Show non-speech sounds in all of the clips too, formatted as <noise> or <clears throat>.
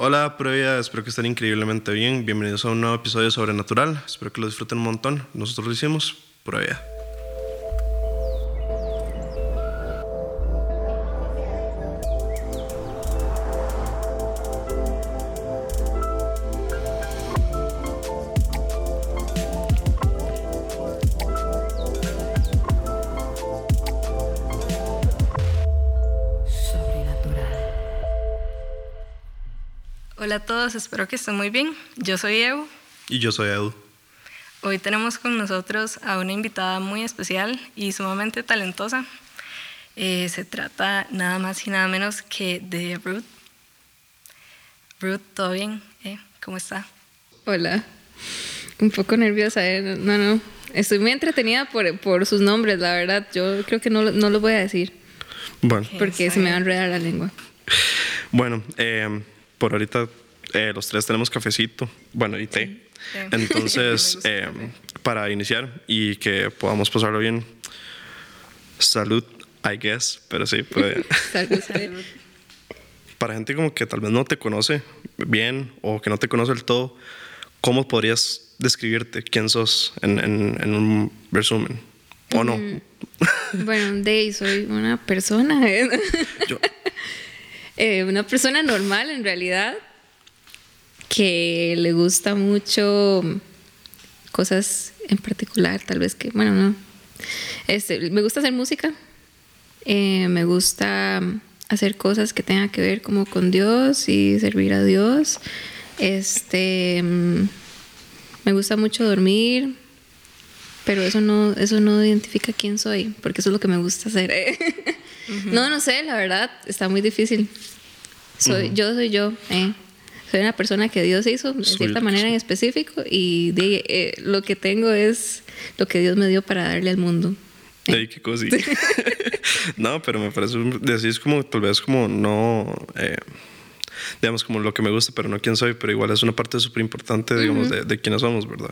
Hola, Previa, espero que estén increíblemente bien. Bienvenidos a un nuevo episodio de Sobrenatural. Espero que lo disfruten un montón. Nosotros lo hicimos. Previa. Todos, espero que estén muy bien. Yo soy Evo. Y yo soy Edu. Hoy tenemos con nosotros a una invitada muy especial y sumamente talentosa. Eh, se trata nada más y nada menos que de Ruth. Ruth, ¿todo bien? ¿Eh? ¿Cómo está? Hola. Un poco nerviosa, ¿eh? No, no. Estoy muy entretenida por, por sus nombres, la verdad. Yo creo que no, no los voy a decir Bueno, porque se me va a enredar la lengua. bueno eh, por ahorita eh, los tres tenemos cafecito. Bueno, y té. Sí. Entonces, <laughs> eh, para iniciar y que podamos pasarlo bien, salud, I guess, pero sí, puede. <laughs> Salud, salud. para gente como que tal vez no te conoce bien o que no te conoce del todo, ¿cómo podrías describirte quién sos en, en- en un resumen? ¿O no? Bueno, Day, soy una persona. ¿eh? Yo- <laughs> Eh, una persona normal en realidad que le gusta mucho cosas en particular, tal vez que, bueno, no. Este, me gusta hacer música, eh, me gusta hacer cosas que tengan que ver como con Dios y servir a Dios. Este, mm, me gusta mucho dormir, pero eso no, eso no identifica quién soy, porque eso es lo que me gusta hacer. <laughs> No, no sé, la verdad, está muy difícil. Soy, Yo soy yo, eh. Soy una persona que Dios hizo de Soy cierta manera soy. en específico y de- eh, lo que tengo es lo que Dios me dio para darle al mundo. Qué cosa. <laughs> no, pero me parece, es como, tal vez como no, eh, digamos, como lo que me gusta, pero no quién soy, pero igual es una parte súper importante, digamos, de, de quiénes somos, ¿verdad?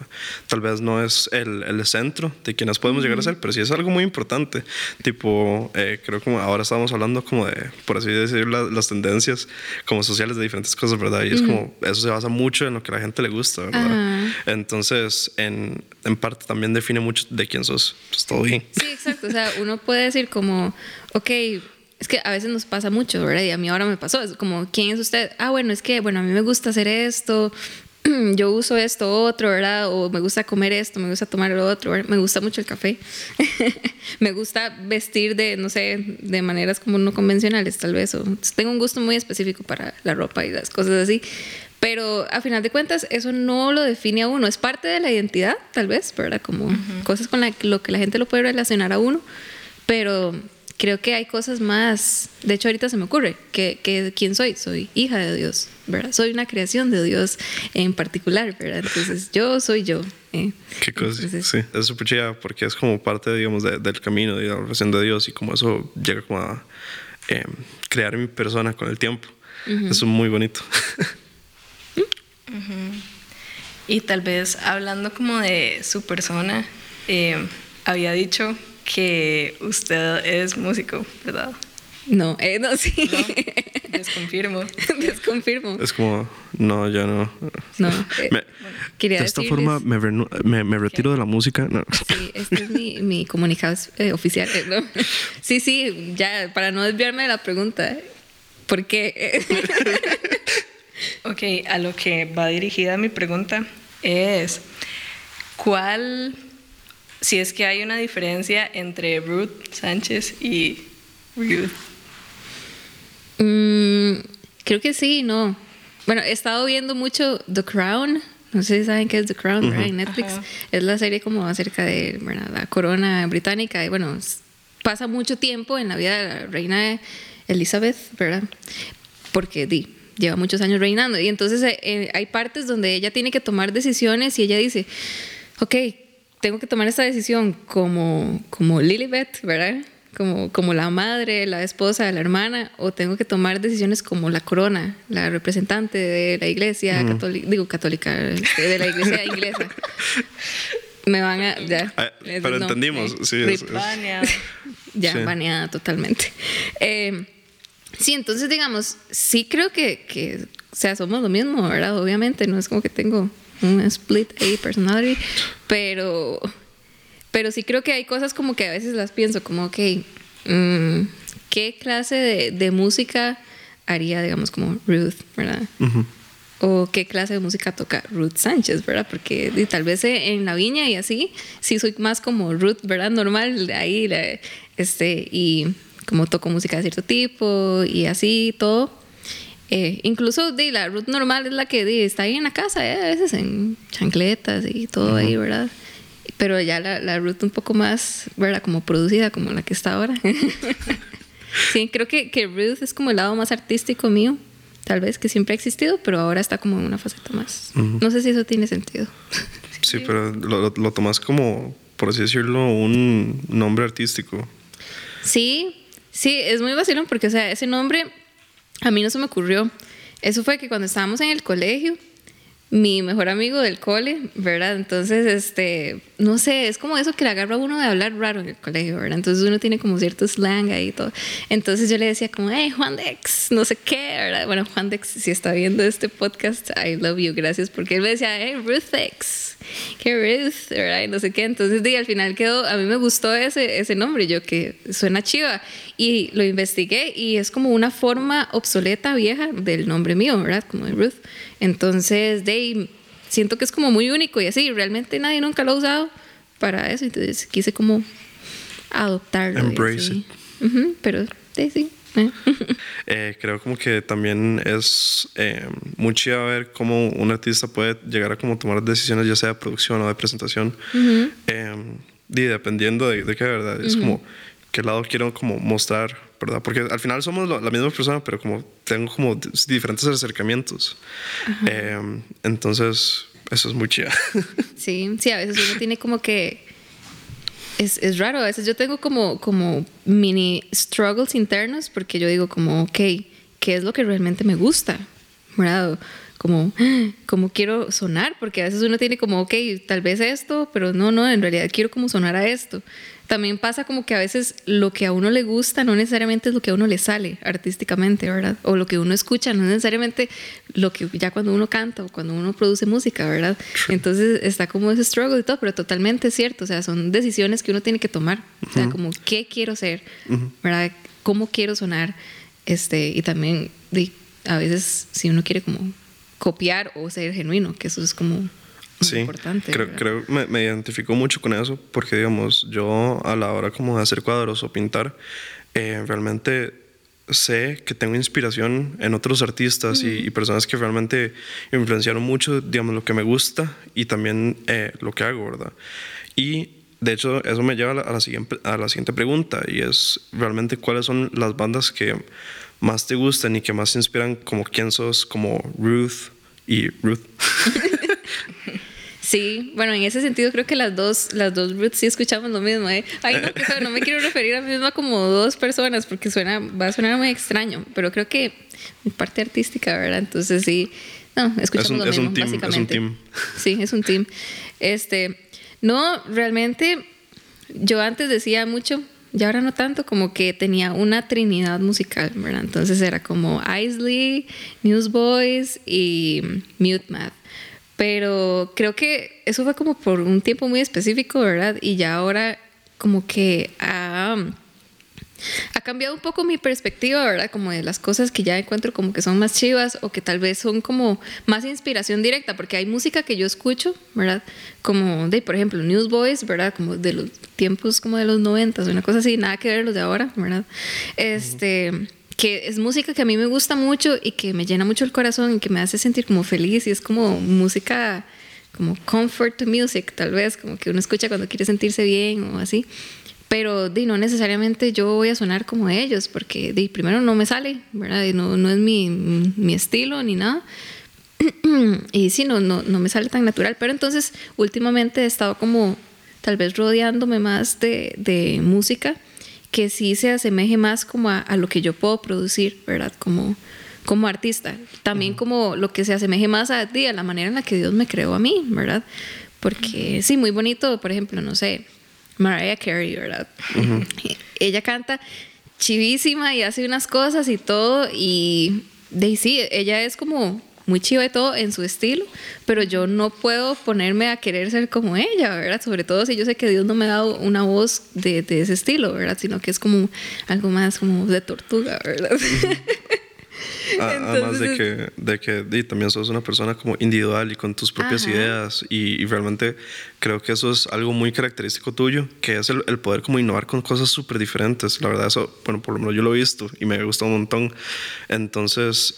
Tal vez no es el, el centro de quienes podemos llegar a ser, pero sí es algo muy importante. Tipo, eh, creo como ahora estamos hablando como de, por así decir, la- las tendencias como sociales de diferentes cosas, ¿verdad? Y es como, eso se basa mucho en lo que a la gente le gusta, ¿verdad? Entonces, en, en parte también define mucho de quién sos. Pues todo bien. Sí, exacto. O sea, uno puede decir como, ok, es que a veces nos pasa mucho, ¿verdad? Y a mí ahora me pasó. Es como, ¿quién es usted? Ah, bueno, es que, bueno, a mí me gusta hacer esto. <clears throat> Yo uso esto otro, ¿verdad? O me gusta comer esto, me gusta tomar lo otro, ¿verdad? me gusta mucho el café. <laughs> me gusta vestir de, no sé, de maneras como no convencionales, tal vez. O tengo un gusto muy específico para la ropa y las cosas así. Pero a final de cuentas, eso no lo define a uno. Es parte de la identidad, tal vez, ¿verdad? Como cosas con la, lo que la gente lo puede relacionar a uno. Pero creo que hay cosas más. De hecho, ahorita se me ocurre que, que quién soy. Soy hija de Dios, ¿verdad? Soy una creación de Dios en particular, ¿verdad? Entonces, yo soy yo. ¿eh? Qué cosa. Entonces, Sí, es súper chida porque es como parte, digamos, de- del camino de la relación de Dios y como eso llega como a eh, crear mi persona con el tiempo. Eso es muy bonito. Y tal vez hablando como de su persona, eh, había dicho que usted es músico, ¿verdad? No, eh, no, sí. No, <laughs> desconfirmo. Desconfirmo. es como, no, ya no. No. <laughs> eh, Me- quería de esta forma me, me, me retiro de la música. No. Sí, este es mi, mi comunicado eh, oficial. eh, ¿no? Sí, sí, ya, para no desviarme de la pregunta. ¿Por qué? <laughs> Ok, a lo que va dirigida mi pregunta es, ¿cuál, si es que hay una diferencia entre Ruth Sánchez y Ruth? Mm, creo que sí, no. Bueno, he estado viendo mucho The Crown. No sé si saben qué es The Crown, ¿verdad? En Netflix. Ajá. Es la serie como acerca de ¿verdad? la corona británica. Y bueno, pasa mucho tiempo en la vida de la reina Elizabeth, ¿verdad? Porque di, lleva muchos años reinando. Y entonces eh, hay partes donde ella tiene que tomar decisiones y ella dice, ok, tengo que tomar esta decisión como, como Lilibet, ¿verdad? Como, como la madre, la esposa, la hermana, o tengo que tomar decisiones como la corona, la representante de la iglesia católica, digo católica, este, de la iglesia inglesa. Me van a. Ya, Ah, pero entendimos, sí, es- es- Baneado. <laughs> Ya, Sí. baneada totalmente. Eh, Sí, entonces digamos, sí creo que, que, o sea, somos lo mismo, ¿verdad? Obviamente, no es como que tengo un split A personality, pero, pero sí creo que hay cosas como que a veces las pienso como, ok, mm, ¿qué clase de, de, música haría, digamos, como Ruth, ¿verdad? O qué clase de música toca Ruth Sánchez, ¿verdad? Porque tal vez en la viña y así, sí soy más como Ruth, ¿verdad? Normal, ahí, este, y como toco música de cierto tipo y así, todo. Eh, incluso de la Ruth normal es la que está ahí en la casa, eh, a veces en chancletas y todo ahí, ¿verdad? Pero ya la, la Ruth un poco más, ¿verdad? Como producida, como la que está ahora. <laughs> sí, creo que, que Ruth es como el lado más artístico mío, tal vez que siempre ha existido, pero ahora está como en una faceta más. No sé si eso tiene sentido. sí, pero lo, lo tomas como, por así decirlo, un nombre artístico. Sí, Sí, es muy vacilón porque, o sea, ese nombre a mí no se me ocurrió. Eso fue que cuando estábamos en el colegio, mi mejor amigo del cole, ¿verdad? Entonces, este, no sé, es como eso que le agarra a uno de hablar raro en el colegio, ¿verdad? Entonces uno tiene como cierto slang ahí y todo. Entonces yo le decía como, hey, Juan Dex, no sé qué, ¿verdad? Bueno, Juan Dex, si está viendo este podcast, I love you, gracias, porque él me decía, hey, Ruth X, qué Ruth, ¿verdad? Y no sé qué. Entonces, al final quedó, a mí me gustó ese, ese nombre, yo que suena chiva. Y lo investigué y es como una forma obsoleta, vieja, del nombre mío, ¿verdad? Como de Ruth. Entonces, de siento que es como muy único y así, realmente nadie nunca lo ha usado para eso, entonces quise como adoptarlo. Embrace it. pero de, sí. Eh. <laughs> eh, creo como que también es eh, muy chido ver cómo un artista puede llegar a como tomar decisiones ya sea de producción o de presentación eh, y dependiendo de, de qué verdad es como qué lado quiero como mostrar ¿verdad? Porque al final somos la misma persona, pero como tengo como diferentes acercamientos. Eh, entonces, eso es muy chido. <laughs> Sí, sí, a veces uno tiene como que... Es, es, raro, a veces yo tengo como, como mini struggles internos porque yo digo como, ok, ¿qué es lo que realmente me gusta? ¿Verdad? Como, <gasps> como quiero sonar, porque a veces uno tiene como, ok, tal vez esto, pero no, no, en realidad quiero como sonar a esto también pasa como que a veces lo que a uno le gusta no necesariamente es lo que a uno le sale artísticamente, ¿verdad? O lo que uno escucha no es necesariamente lo que ya cuando uno canta o cuando uno produce música, ¿verdad? Entonces está como ese struggle y todo, pero totalmente cierto, o sea, son decisiones que uno tiene que tomar, o sea, como qué quiero ser, ¿verdad? ¿Cómo quiero sonar? Este, y también a veces si uno quiere como copiar o ser genuino, que eso es como sí, importante. Creo, creo me, me identifico mucho con eso porque, digamos, yo a la hora como de hacer cuadros o pintar, eh, realmente sé que tengo inspiración en otros artistas y, personas que realmente influenciaron mucho, digamos, lo que me gusta y también eh, lo que hago, ¿verdad? Y de hecho, eso me lleva a la, a la, siguiente, a la siguiente pregunta y es realmente cuáles son las bandas que más te gustan y que más te inspiran como quién sos, como Ruth y Ruth. <laughs> <laughs> Sí, bueno, en ese sentido creo que las dos, las dos roots sí escuchamos lo mismo, ¿eh? Ay, no, no me quiero referir a mí misma como dos personas porque suena, va a sonar muy extraño, pero creo que mi parte artística, ¿verdad? Entonces sí, no, escuchamos lo mismo, básicamente. Es un team. Sí, es un team. Este, no, realmente yo antes decía mucho, y ahora no tanto, como que tenía una trinidad musical, ¿verdad? Entonces era como Isley, Newsboys y Mute Math. Pero creo que eso fue como por un tiempo muy específico, ¿verdad? Y ya ahora como que ha, ha cambiado un poco mi perspectiva, ¿verdad? Como de las cosas que ya encuentro como que son más chivas o que tal vez son como más inspiración directa, porque hay música que yo escucho, ¿verdad? Como de, por ejemplo, Newsboys, ¿verdad? Como de los tiempos como de los noventas, una cosa así, nada que ver los de ahora, ¿verdad? Este que es música que a mí me gusta mucho y que me llena mucho el corazón y que me hace sentir como feliz y es como música como comfort music tal vez, como que uno escucha cuando quiere sentirse bien o así. Pero di, no necesariamente yo voy a sonar como ellos, porque di, primero no me sale, ¿verdad? Y no, no es mi, mi estilo ni nada. <clears throat> y sí, no, no, no me sale tan natural. Pero entonces últimamente he estado como tal vez rodeándome más de, de música que sí se asemeje más como a, lo que yo puedo producir, ¿verdad? Como, como artista. También como lo que se asemeje más a, a la manera en la que Dios me creó a mí, ¿verdad? Porque sí, muy bonito, por ejemplo, no sé, Mariah Carey, ¿verdad? <laughs> Ella canta chivísima y hace unas cosas y todo. Y de sí, ella es como muy chiva de todo en su estilo, pero yo no puedo ponerme a querer ser como ella, ¿verdad? Sobre todo si yo sé que Dios no me ha dado una voz de, de ese estilo, ¿verdad? Sino que es como algo más como de tortuga, ¿verdad? <laughs> Además de que, de que también sos una persona como individual y con tus propias ideas y, realmente creo que eso es algo muy característico tuyo, que es el, poder como innovar con cosas súper diferentes. La verdad eso, bueno, por lo menos yo lo he visto y me gustado un montón. Entonces...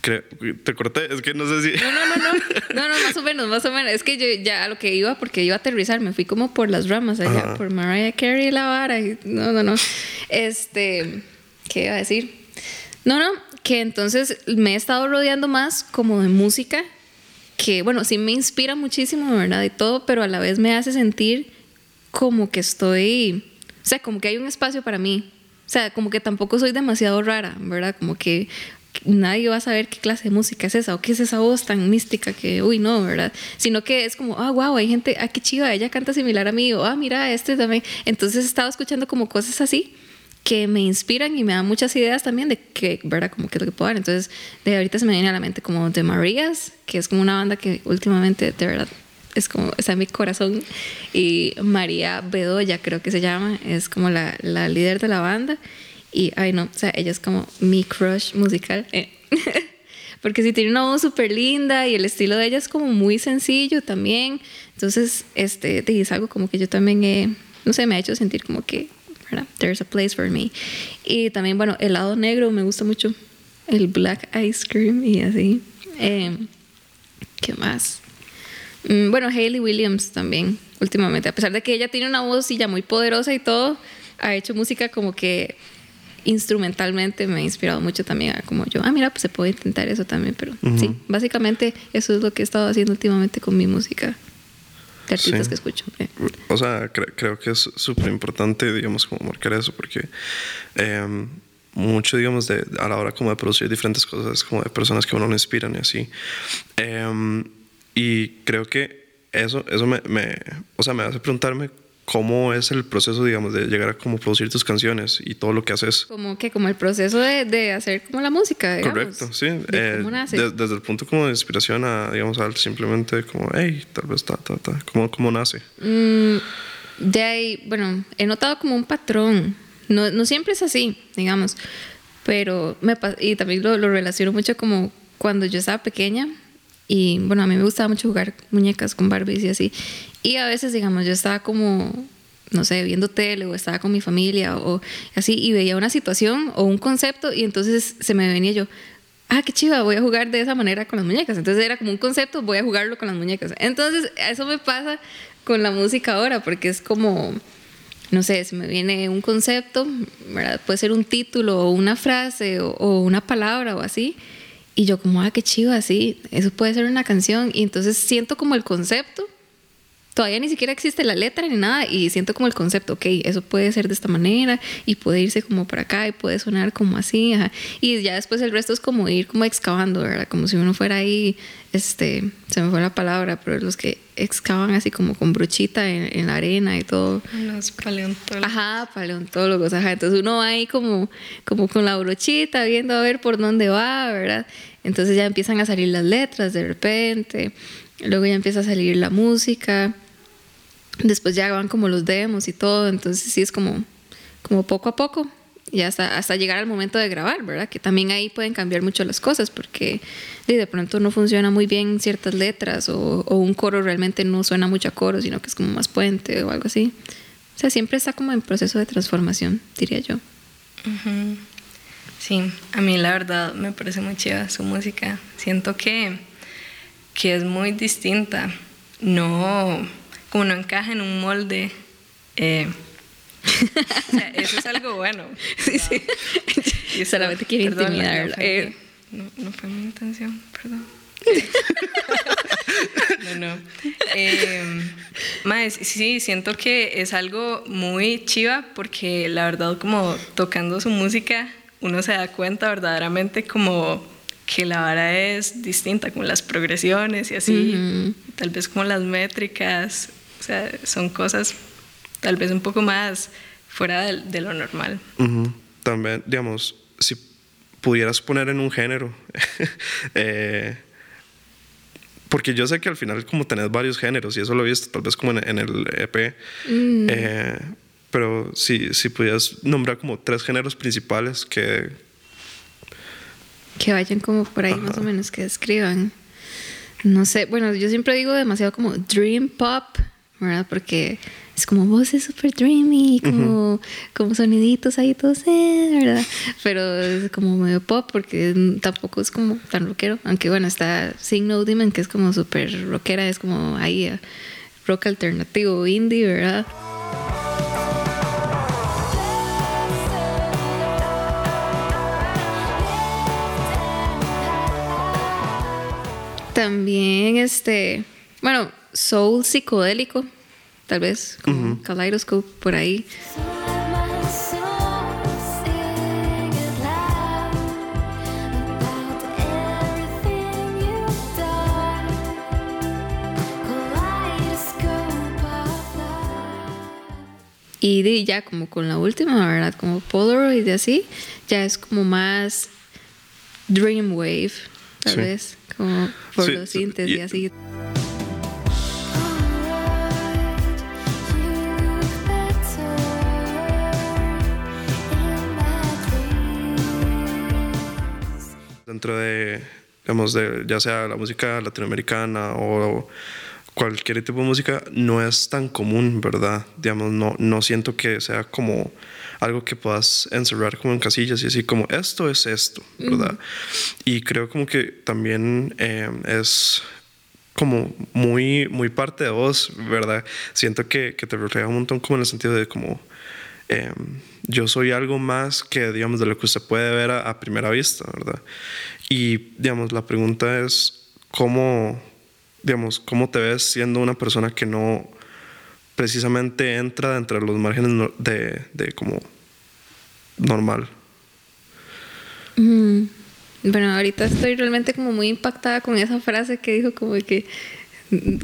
Te corté, es que no sé si. No, no, no, no, no, no, más o menos, más o menos. Es que yo ya a lo que iba, porque iba a aterrizar, me fui como por las ramas allá, por Mariah Carey y la vara. Y, no, no, no. Este, ¿qué iba a decir? No, no, que entonces me he estado rodeando más como de música, que bueno, sí me inspira muchísimo, ¿verdad? Y todo, pero a la vez me hace sentir como que estoy, o sea, como que hay un espacio para mí. O sea, como que tampoco soy demasiado rara, ¿verdad? Como que nadie va a saber qué clase de música es esa o qué es esa voz tan mística que, uy, no, ¿verdad? Sino que es como, ah, wow, hay gente, ah, qué chiva, ella canta similar a mí, ah, mira, este también. Entonces estaba escuchando como cosas así que me inspiran y me dan muchas ideas también de que, ¿verdad? Como que es lo que puedo dar. Entonces, de ahorita se me viene a la mente como The Marías, que es como una banda que últimamente, de verdad, es como, está en mi corazón. Y María Bedoya, creo que se llama, es como la, la líder de la banda. Y, ay, no, o sea, ella es como mi crush musical. Eh. <laughs> Porque sí tiene una voz súper linda y el estilo de ella es como muy sencillo también. Entonces, este, es algo como que yo también he, no sé, me ha hecho sentir como que There's a place for me. Y también, bueno, el lado negro me gusta mucho. El black ice cream y así. Em, ¿Qué más? Mm, bueno, Hayley Williams también, últimamente. A pesar de que ella tiene una voz ya muy poderosa y todo, ha hecho música como que instrumentalmente me ha inspirado mucho también a como yo, ah, mira, pues se puede intentar eso también, pero sí, básicamente eso es lo que he estado haciendo últimamente con mi música artistas que escucho. Eh. O sea, creo que es súper importante, digamos, como marcar eso, porque em, mucho, digamos, de, a la hora como de producir diferentes cosas, como de personas que uno le inspiran y así. Em, y creo que eso, eso me, me, o sea, me hace preguntarme cómo es el proceso, digamos, de llegar a como producir tus canciones y todo lo que haces. Como que, como el proceso de, de hacer como la música, digamos. Correcto, sí. Eh, desde el punto como de inspiración a, digamos, al simplemente como, hey, tal vez ta, ta, ta. ¿Cómo, cómo nace? Mm, de ahí, bueno, he notado como un patrón. No, no siempre es así, digamos. Pero me y también lo, lo relaciono mucho como cuando yo estaba pequeña y bueno, a mí me gustaba mucho jugar muñecas con Barbies y así. Y a veces, digamos, yo estaba como, no sé, viendo tele o estaba con mi familia o así y veía una situación o un concepto y entonces se me venía yo, ah, qué chiva, voy a jugar de esa manera con las muñecas. Entonces era como un concepto, voy a jugarlo con las muñecas. Entonces eso me pasa con la música ahora porque es como, no sé, si me viene un concepto, ¿verdad? puede ser un título o una frase o, una palabra o así. Y yo como, ah, qué chiva, así, eso puede ser una canción. Y entonces siento como el concepto todavía ni siquiera existe la letra ni nada y siento como el concepto, ok, eso puede ser de esta manera y puede irse como por acá y puede sonar como así, y ya después el resto es como ir como excavando, ¿verdad? Como si uno fuera ahí, este, se me fue la palabra, pero los que excavan así como con brochita en, la arena y todo. Los paleontólogos. Ajá, paleontólogos, ajá. Entonces uno va ahí como, como con la brochita viendo a ver por dónde va, ¿verdad? Entonces ya empiezan a salir las letras de repente Luego ya empieza a salir la música. Después ya van como los demos y todo. Entonces sí es como, como poco a poco. Y hasta, hasta llegar al momento de grabar, ¿verdad? Que también ahí pueden cambiar mucho las cosas porque de pronto no funciona muy bien ciertas letras o, un coro realmente no suena mucho a coro, sino que es como más puente o algo así. O sea, siempre está como en proceso de transformación, diría yo. Sí, a mí la verdad me parece muy chida su música. Siento que que es muy distinta, no, como no encaja en un molde. Eh, eso es algo bueno. <laughs> Sí, sí. Yo solamente quiero intimidarla. Eh, no, no, fue mi intención, perdón. <laughs> no, no. Eh, más, sí, siento que es algo muy chiva porque la verdad como tocando su música uno se da cuenta verdaderamente como que la vara es distinta, como las progresiones y así, tal vez como las métricas, o sea, son cosas tal vez un poco más fuera de, de lo normal. También, digamos, si pudieras poner en un género, <laughs> eh, porque yo sé que al final como tenés varios géneros y eso lo he visto tal vez como en, en el EP, eh, pero si, si pudieras nombrar como tres géneros principales que... que vayan como por ahí más o menos, que describan. No sé, bueno, yo siempre digo demasiado como dream pop, ¿verdad? Porque es como voces super dreamy, como, como soniditos ahí todos, eh, ¿verdad? Pero es como medio pop porque tampoco es como tan rockero. Aunque bueno, está Sing No Demon, que es como súper rockera, es como ahí eh, rock alternativo, indie, ¿verdad? También este, bueno, soul psicodélico, tal vez, como Kaleidoscope por ahí. Y de- ya como con la última, ¿verdad? Como Polaroid y así, ya es como más Dreamwave, tal Sí. vez, como por Sí, los sí, sintes y- y así. dentro de, digamos, de ya sea la música latinoamericana o cualquier tipo de música, no es tan común, ¿verdad? Digamos, no, no siento que sea como algo que puedas encerrar como en casillas y así como esto es esto, ¿verdad? Y creo como que también eh, es como muy, muy parte de vos, ¿verdad? Siento que, que te refleja un montón como en el sentido de como eh, yo soy algo más que, digamos, de lo que usted puede ver a, a primera vista, ¿verdad? Y, digamos, la pregunta es, ¿cómo, digamos, cómo te ves siendo una persona que no precisamente entra dentro de los márgenes de, de como normal? Mm. Bueno, ahorita estoy realmente como muy impactada con esa frase que dijo como que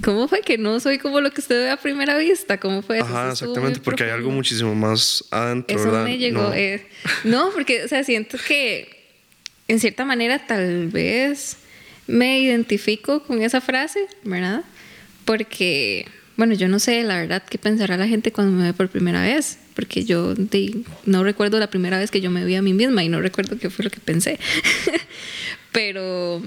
¿Cómo fue que no soy como lo que usted ve a primera vista? ¿Cómo fue eso? Ajá, exactamente, porque hay algo muchísimo más adentro, Eso ¿verdad? me llegó. No. eh, no, porque, o sea, siento que en cierta manera tal vez me identifico con esa frase, ¿verdad? Porque, bueno, yo no sé la verdad qué pensará la gente cuando me ve por primera vez, porque yo de- no recuerdo la primera vez que yo me vi a mí misma y no recuerdo qué fue lo que pensé. <laughs> Pero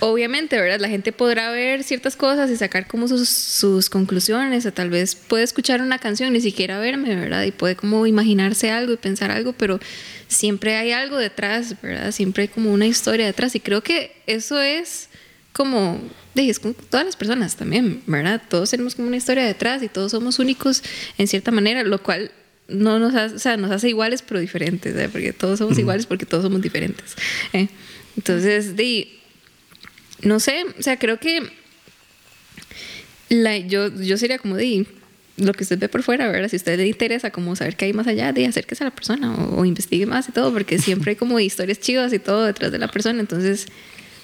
obviamente, ¿verdad? La gente podrá ver ciertas cosas y sacar como sus, sus conclusiones, o tal vez puede escuchar una canción, ni siquiera verme, ¿verdad? Y puede como imaginarse algo y pensar algo, pero siempre hay algo detrás, ¿verdad? Siempre hay como una historia detrás y creo que eso es como, de- es con todas las personas también, ¿verdad? Todos tenemos como una historia detrás y todos somos únicos en cierta manera, lo cual no nos hace, o sea, nos hace iguales pero diferentes, ¿eh? porque todos somos iguales porque todos somos diferentes. ¿eh? Entonces, de, no sé, o sea, creo que la, yo, yo sería como de lo que usted ve por fuera, ¿verdad? Si a usted le interesa como saber qué hay más allá, de acérquese a la persona o, o investigue más y todo, porque siempre hay como <laughs> historias chivas y todo detrás de la persona. Entonces,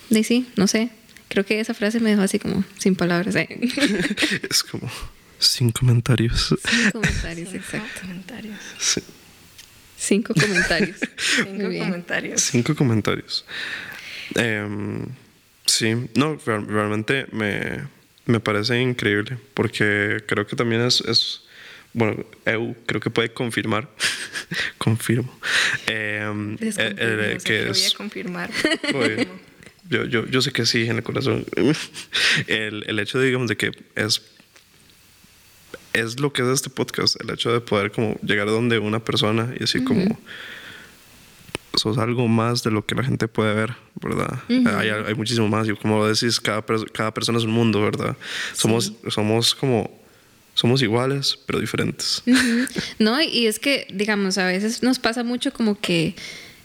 de sí, no sé. Creo que esa frase me dejó así como sin palabras. ¿eh? <laughs> Es como sin comentarios. Cinco comentarios, Cinco exacto. comentarios. Sí, Cinco comentarios. <laughs> Cinco Muy bien. comentarios. Cinco comentarios. Em, sí, no, real- realmente me, me parece increíble porque creo que también es, es bueno, EU creo que puede confirmar, <laughs> confirmo, em, eh, eh, que lo voy a es, confirmar. Yo, yo, yo sé que sí en el corazón. <laughs> El, el hecho, digamos, de que es, es lo que es este podcast, el hecho de poder como llegar a donde una persona y así como sos algo más de lo que la gente puede ver, ¿verdad? hay, hay muchísimo más y como lo decís, cada, cada persona es un mundo, ¿verdad? Somos, somos como, somos iguales, pero diferentes. Ujú. No, y es que, digamos, a veces nos pasa mucho como que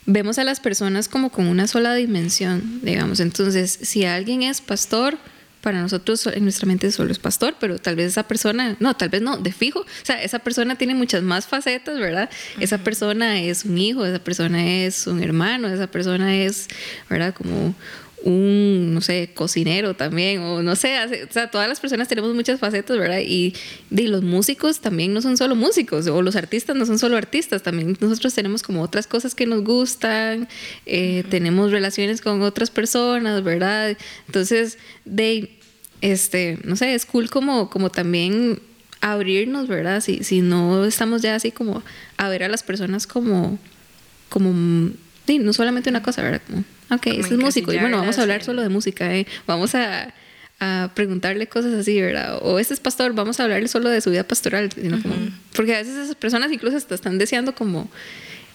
vemos a las personas como con una sola dimensión, digamos. Entonces, si alguien es pastor, para nosotros en nuestra mente solo es pastor, pero tal vez esa persona, no, tal vez no, de fijo, o sea, esa persona tiene muchas más facetas, ¿verdad? Esa persona es un hijo, esa persona es un hermano, esa persona es, ¿verdad? Como un, no sé, cocinero también, o no sé, o sea, todas las personas tenemos muchas facetas, ¿verdad? Y, los músicos también no son solo músicos, o los artistas no son solo artistas, también nosotros tenemos como otras cosas que nos gustan, eh, tenemos relaciones con otras personas, ¿verdad? Entonces, de, este, no sé, es cool como, como también abrirnos, ¿verdad? Si, si no estamos ya así como a ver a las personas como, como, sí, no solamente una cosa, ¿verdad? Ok, ese es músico. Y bueno, vamos a hablar solo de música, ¿eh? Vamos a, a, preguntarle cosas así, ¿verdad? O este es pastor, vamos a hablarle solo de su vida pastoral. Sino como, porque a veces esas personas incluso hasta están deseando como,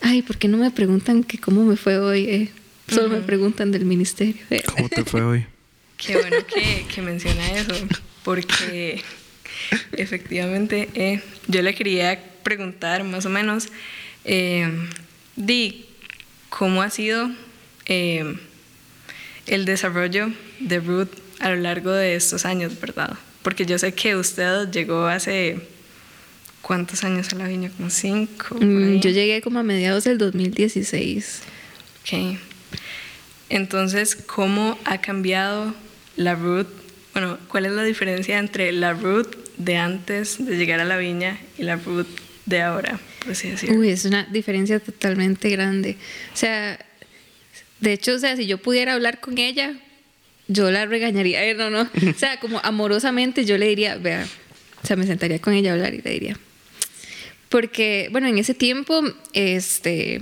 ay, ¿por qué no me preguntan que cómo me fue hoy? Eh? Solo me preguntan del ministerio. Eh. ¿Cómo te fue hoy? <laughs> Qué bueno que, que menciona eso, porque efectivamente eh, yo le quería preguntar más o menos, eh, Di, ¿cómo ha sido eh, el desarrollo de Ruth a lo largo de estos años, ¿verdad? Porque yo sé que usted llegó hace... ¿Cuántos años a la viña? ¿Como cinco? Mm, yo llegué como a mediados del 2016. Ok. Entonces, ¿cómo ha cambiado la Ruth? Bueno, ¿cuál es la diferencia entre la Ruth de antes de llegar a la viña y la Ruth de ahora, por así decirlo? Uy, es una diferencia totalmente grande. O sea, de hecho, o sea, si yo pudiera hablar con ella, yo la regañaría. Eh, no, no. <laughs> O sea, como amorosamente yo le diría, vea, o sea, me sentaría con ella a hablar y le diría. Porque, bueno, en ese tiempo, este,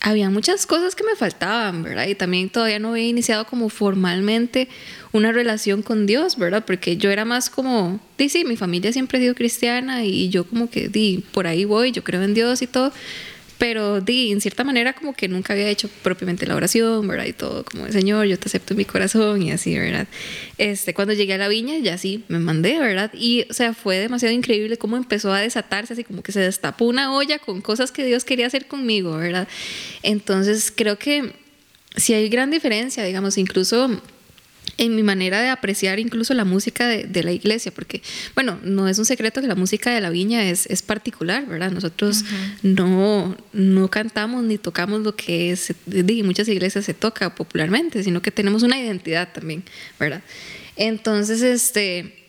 había muchas cosas que me faltaban, ¿verdad? Y también todavía no había iniciado como formalmente una relación con Dios, ¿verdad? Porque yo era más como, sí, sí, mi familia siempre ha sido cristiana y yo como que, di, por ahí voy, yo creo en Dios y todo, pero di, en cierta manera como que nunca había hecho propiamente la oración, ¿verdad? Y todo, como el Señor, yo te acepto en mi corazón y así, ¿verdad? Este, cuando llegué a la viña, ya sí, me mandé, ¿verdad? Y, o sea, fue demasiado increíble cómo empezó a desatarse, así como que se destapó una olla con cosas que Dios quería hacer conmigo, ¿verdad? Entonces, creo que sí hay gran diferencia, digamos, incluso en mi manera de apreciar incluso la música de, la iglesia, porque, bueno, no es un secreto que la música de la viña es, es particular, ¿verdad? Nosotros no, no cantamos ni tocamos lo que es, en muchas iglesias se toca popularmente, sino que tenemos una identidad también, ¿verdad? Entonces, este,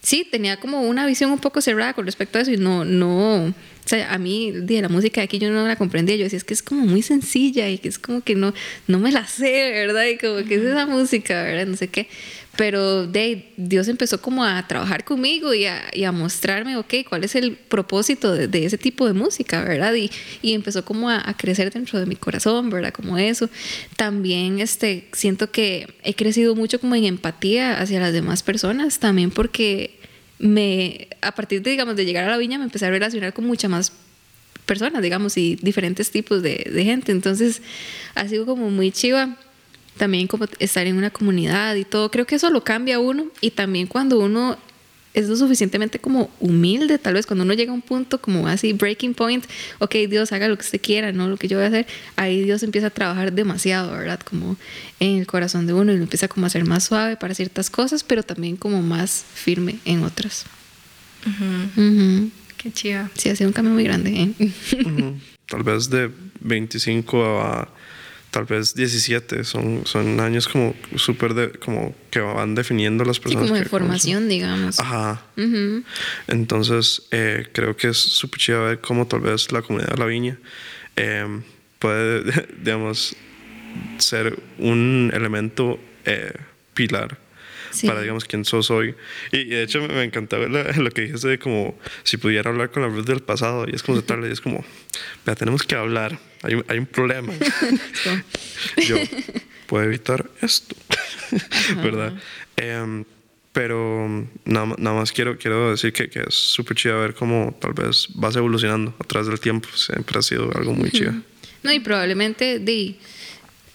sí, tenía como una visión un poco cerrada con respecto a eso y no, no, o sea, a mí de la música de aquí yo no la comprendía. Yo decía, es que es como muy sencilla y que es como que no, no me la sé, ¿verdad? Y como que es esa música, ¿verdad? No sé qué. Pero de, Dios empezó como a trabajar conmigo y a, y a mostrarme, ok, cuál es el propósito de, de ese tipo de música, ¿verdad? Y, y empezó como a, a, crecer dentro de mi corazón, ¿verdad? Como eso. También este, siento que he crecido mucho como en empatía hacia las demás personas, también porque me, a partir de, digamos, de llegar a la viña me empecé a relacionar con muchas más personas, digamos, y diferentes tipos de, gente. Entonces, ha sido como muy chiva también como estar en una comunidad y todo. Creo que eso lo cambia uno y también cuando uno es lo suficientemente como humilde, tal vez cuando uno llega a un punto como así, breaking point, ok, Dios haga lo que usted quiera, no lo que yo voy a hacer, ahí Dios empieza a trabajar demasiado, ¿verdad? Como en el corazón de uno y lo empieza como a ser más suave para ciertas cosas, pero también como más firme en otras. Qué chido. Sí, ha sido un cambio muy grande. ¿eh? <laughs> Tal vez de 25 a tal vez 17, son, son años como súper, de, como que van definiendo las personas. Sí, como de formación, digamos. Ajá. Entonces, eh, creo que es súper chido ver cómo tal vez la comunidad de la viña eh, puede, <laughs> digamos, ser un elemento eh, pilar para, digamos, quién sos hoy. Y, de hecho me, encantaba <laughs> lo que dijiste de como si pudiera hablar con la Ruth del pasado. Y es como tal, y es como, vea, tenemos que hablar. Hay, hay un problema. <laughs> Yo puedo evitar esto, ¿verdad? Em, pero nada, nada, más quiero, quiero decir que, que es súper chido ver cómo tal vez vas evolucionando a través del tiempo. Siempre ha sido algo muy chido. No, y probablemente de,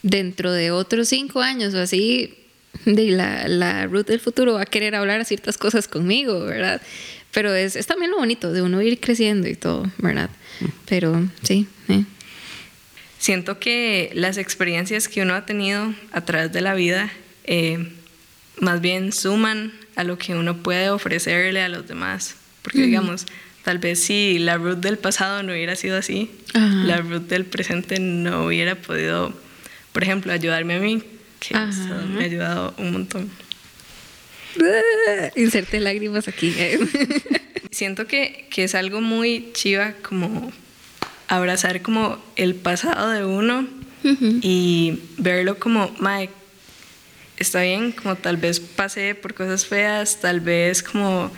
dentro de otros cinco años o así, de la, la Ruth del futuro va a querer hablar ciertas cosas conmigo, ¿verdad? Pero es, es también lo bonito de uno ir creciendo y todo, ¿verdad? Pero sí. Eh. Siento que las experiencias que uno ha tenido a través de la vida eh, más bien suman a lo que uno puede ofrecerle a los demás. Porque digamos, tal vez si la Ruth del pasado no hubiera sido así, la Ruth del presente no hubiera podido, por ejemplo, ayudarme a mí que eso me ha ayudado un montón. Inserte lágrimas aquí. <laughs> Siento que, que es algo muy chiva como abrazar como el pasado de uno y verlo como, Mike, está bien, como tal vez pasé por cosas feas, tal vez como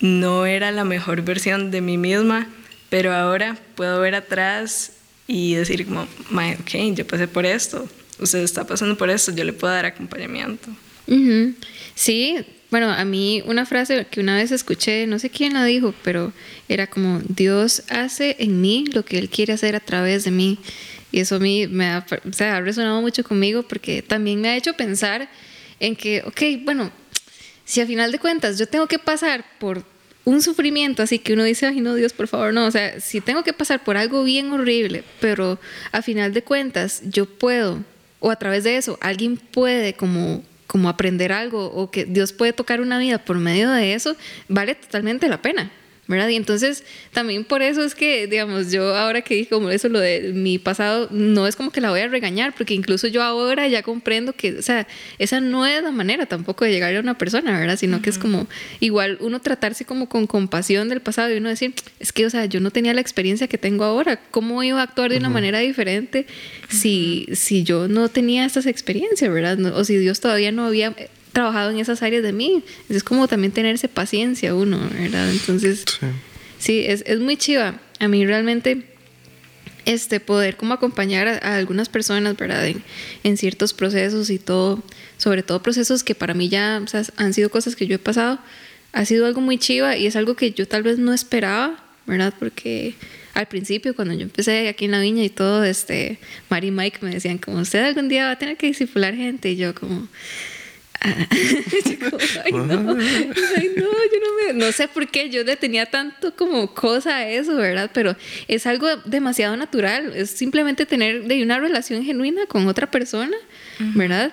no era la mejor versión de mí misma, pero ahora puedo ver atrás y decir como, Mike, ok, yo pasé por esto, usted está pasando por esto, yo le puedo dar acompañamiento. Sí, bueno, a mí una frase que una vez escuché, no sé quién la dijo, pero era como, Dios hace en mí lo que Él quiere hacer a través de mí. Y eso a mí me ha, o sea, ha resonado mucho conmigo porque también me ha hecho pensar en que, ok, bueno, si a final de cuentas yo tengo que pasar por un sufrimiento, así que uno dice, ay no, Dios, por favor, no, o sea, si tengo que pasar por algo bien horrible, pero a final de cuentas yo puedo, o a través de eso, alguien puede como como aprender algo o que Dios puede tocar una vida por medio de eso, vale totalmente la pena. ¿Verdad? Y entonces también por eso es que, digamos, yo ahora que dije como eso, lo de mi pasado, no es como que la voy a regañar, porque incluso yo ahora ya comprendo que, o sea, esa no es la manera tampoco de llegar a una persona, ¿verdad? Sino que es como igual uno tratarse como con compasión del pasado y uno decir, es que, o sea, yo no tenía la experiencia que tengo ahora, ¿cómo iba a actuar de una manera diferente si, si yo no tenía estas experiencias, ¿verdad? o si Dios todavía no había trabajado en esas áreas de mí. Es como también tenerse paciencia uno, ¿verdad? Entonces, sí, es, es, muy chiva. A mí realmente este poder como acompañar a, algunas personas, ¿verdad? En, en, ciertos procesos y todo, sobre todo procesos que para mí ya o sea, han sido cosas que yo he pasado, ha sido algo muy chiva y es algo que yo tal vez no esperaba, ¿verdad? Porque al principio, cuando yo empecé aquí en la viña y todo, este, Mari y Mike me decían como, usted algún día va a tener que discipular gente y yo como <laughs> ay, no, <laughs> no, yo no, no sé por qué yo le tenía tanto como cosa a eso, ¿verdad? Pero es algo demasiado natural, es simplemente tener de una relación genuina con otra persona, ¿verdad?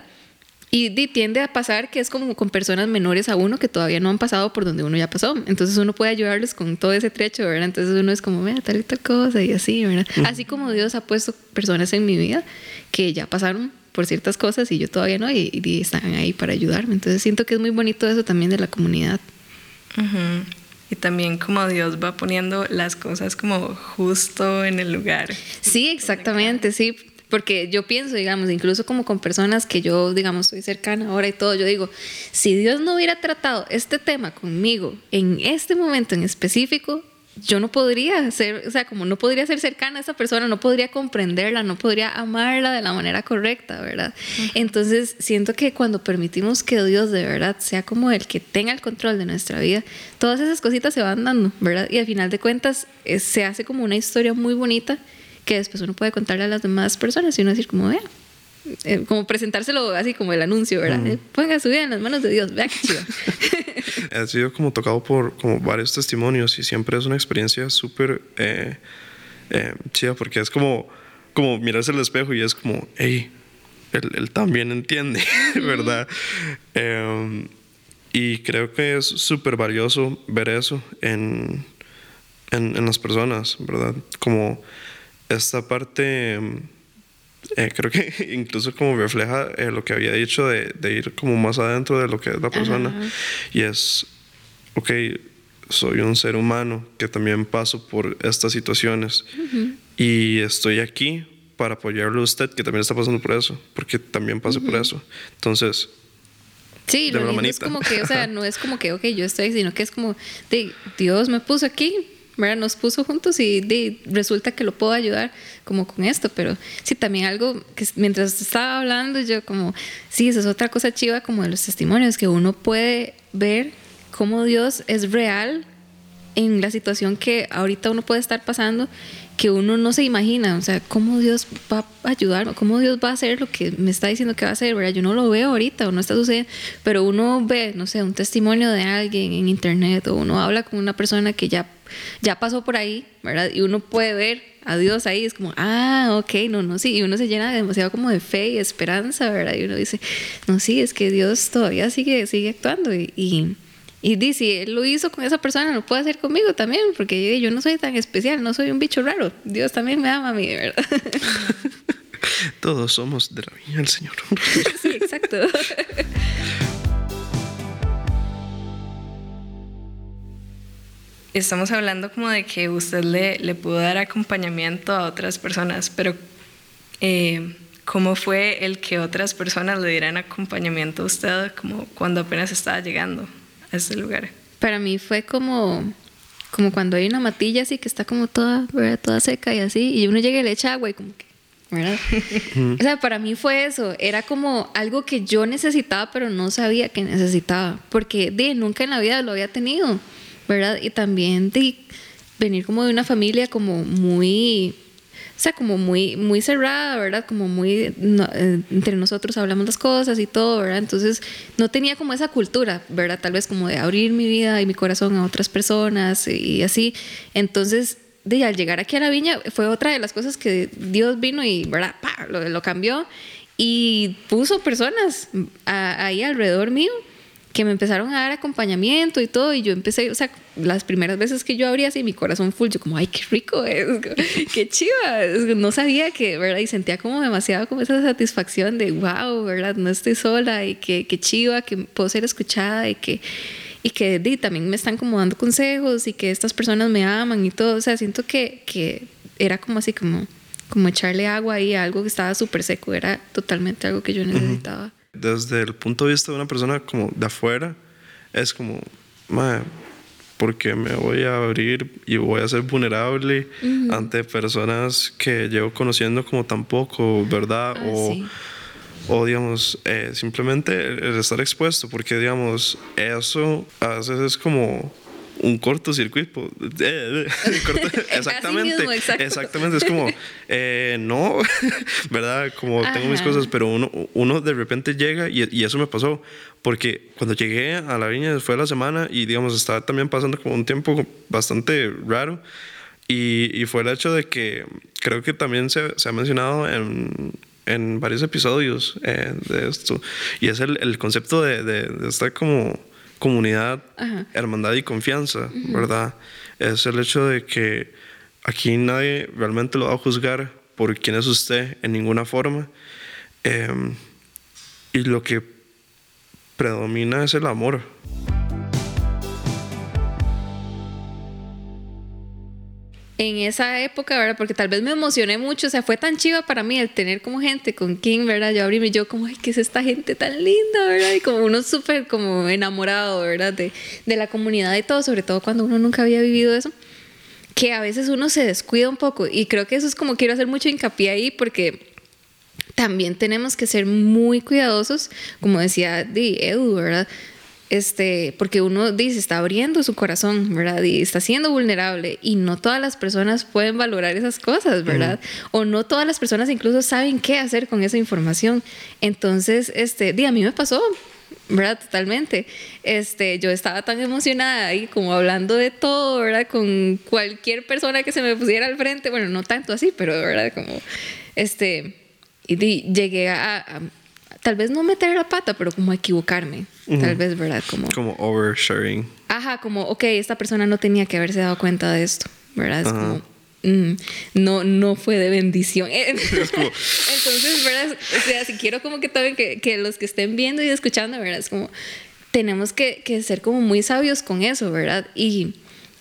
Y, tiende a pasar que es como con personas menores a uno que todavía no han pasado por donde uno ya pasó. Entonces uno puede ayudarles con todo ese trecho, ¿verdad? Entonces uno es como, mira, tal y tal cosa y así, ¿verdad? Así como Dios ha puesto personas en mi vida que ya pasaron por ciertas cosas y yo todavía no, y, están ahí para ayudarme. Entonces siento que es muy bonito eso también de la comunidad. Y también como Dios va poniendo las cosas como justo en el lugar. Sí, exactamente, sí. Porque yo pienso, digamos, incluso como con personas que yo, digamos, estoy cercana ahora y todo, yo digo, si Dios no hubiera tratado este tema conmigo en este momento en específico, yo no podría ser, o sea, como no podría ser cercana a esa persona, no podría comprenderla, no podría amarla de la manera correcta, ¿verdad? Entonces, siento que cuando permitimos que Dios de verdad sea como el que tenga el control de nuestra vida, todas esas cositas se van dando, ¿verdad? Y al final de cuentas, se hace como una historia muy bonita que después uno puede contarle a las demás personas y uno decir como, vea, eh, como presentárselo así como el anuncio, ¿verdad? Mm. Ponga su vida en las manos de Dios, vea qué chido. <laughs> He sido como tocado por como varios testimonios y siempre es una experiencia súper eh, eh, chida porque es como, como mirarse al espejo y es como, hey, él, también entiende, <laughs> ¿verdad? Em, y creo que es súper valioso ver eso en, en, en las personas, ¿verdad? Como esta parte em, eh, creo que <laughs> incluso como refleja eh, lo que había dicho de, de, ir como más adentro de lo que es la persona. Y es, ok, soy un ser humano que también paso por estas situaciones. Y estoy aquí para apoyarlo a usted que también está pasando por eso, porque también pasé por eso. Entonces... Sí, lo es como que, o sea, <laughs> no es como que, ok, yo estoy, sino que es como, de, Dios me puso aquí, nos puso juntos y resulta que lo puedo ayudar como con esto, pero sí, también algo que mientras estaba hablando yo como, sí, esa es otra cosa chiva como de los testimonios, que uno puede ver cómo Dios es real en la situación que ahorita uno puede estar pasando que uno no se imagina, o sea, cómo Dios va a ayudar, cómo Dios va a hacer lo que me está diciendo que va a hacer, ¿verdad? Yo no lo veo ahorita o no está sucediendo, pero uno ve, no sé, un testimonio de alguien en internet o uno habla con una persona que ya, ya pasó por ahí, ¿verdad? Y uno puede ver a Dios ahí, es como, ah, ok, no, no, sí, y uno se llena demasiado como de fe y esperanza, ¿verdad? Y uno dice, no, sí, es que Dios todavía sigue, sigue actuando y y dice, él lo hizo con esa persona, lo puede hacer conmigo también, porque yo no soy tan especial, no soy un bicho raro. Dios también me ama a mí, ¿verdad? <laughs> Todos somos de la viña del Señor. <laughs> sí, exacto. <laughs> Estamos hablando como de que usted le, le pudo dar acompañamiento a otras personas, pero eh, ¿cómo fue el que otras personas le dieran acompañamiento a usted como cuando apenas estaba llegando a este lugar? Para mí fue como, como cuando hay una matilla así que está como toda, ¿verdad? toda seca y así, y uno llega y le echa agua y como que, ¿verdad? <laughs> o sea, para mí fue eso, era como algo que yo necesitaba, pero no sabía que necesitaba, porque de, nunca en la vida lo había tenido, ¿verdad? Y también de venir como de una familia como muy o sea, como muy, muy cerrada, ¿verdad? Como muy, eh, entre nosotros hablamos las cosas y todo, ¿verdad? Entonces no tenía como esa cultura, ¿verdad? Tal vez como de abrir mi vida y mi corazón a otras personas y así. Entonces, de, al llegar aquí a la viña fue otra de las cosas que Dios vino y, ¿verdad? Lo, lo cambió y puso personas ahí alrededor mío que me empezaron a dar acompañamiento y todo, y yo empecé, o sea, las primeras veces que yo abría así mi corazón full, yo como, ay, qué rico es, qué chiva, no sabía que, ¿verdad? Y sentía como demasiado como esa satisfacción de, wow, ¿verdad? No estoy sola y que, qué chiva, que puedo ser escuchada y que, y que también me están como dando consejos y que estas personas me aman y todo, o sea, siento que, que era como así como como echarle agua ahí a algo que estaba súper seco, era totalmente algo que yo necesitaba desde el punto de vista de una persona como de afuera, es como, madre, porque me voy a abrir y voy a ser vulnerable ante personas que llevo conociendo como tampoco, ¿verdad? Ah, o, o, digamos, eh, simplemente el estar expuesto, porque, digamos, eso a veces es como un cortocircuito. <laughs> <laughs> exactamente. exactamente. Es como, eh, no, <laughs> ¿verdad? Como tengo mis cosas, pero uno, uno de repente llega y, y, eso me pasó. Porque cuando llegué a la viña fue la semana y, digamos, estaba también pasando como un tiempo bastante raro. Y, y fue el hecho de que creo que también se, se ha mencionado en, en varios episodios eh, de esto. Y es el, el concepto de, de, de estar como comunidad, hermandad y confianza, ¿verdad? Es el hecho de que aquí nadie realmente lo va a juzgar por quién es usted en ninguna forma. Em, y lo que predomina es el amor. En esa época, ¿verdad? Porque tal vez me emocioné mucho, o sea, fue tan chiva para mí el tener como gente con quien, ¿verdad? Yo y yo como, ay, ¿qué es esta gente tan linda, ¿verdad? Y como uno súper como enamorado, ¿verdad? De, de la comunidad y todo, sobre todo cuando uno nunca había vivido eso, que a veces uno se descuida un poco y creo que eso es como quiero hacer mucho hincapié ahí porque también tenemos que ser muy cuidadosos, como decía Edu, ¿verdad? Este, porque uno dice, está abriendo su corazón, ¿verdad? Y está siendo vulnerable y no todas las personas pueden valorar esas cosas, ¿verdad? O no todas las personas incluso saben qué hacer con esa información. Entonces, este, a mí me pasó, ¿verdad? Totalmente. Este, yo estaba tan emocionada y como hablando de todo, ¿verdad? Con cualquier persona que se me pusiera al frente, bueno, no tanto así, pero, ¿verdad? Como, este, y llegué a tal vez no meter la pata, pero como equivocarme. Tal vez, ¿verdad? Como, como oversharing. Ajá, como, ok, esta persona no tenía que haberse dado cuenta de esto, ¿verdad? Es como, mm, no, no fue de bendición. <laughs> <laughs> Entonces, ¿verdad? O sea, si quiero como que también que, que, los que estén viendo y escuchando, ¿verdad? Es como, tenemos que, que ser como muy sabios con eso, ¿verdad? Y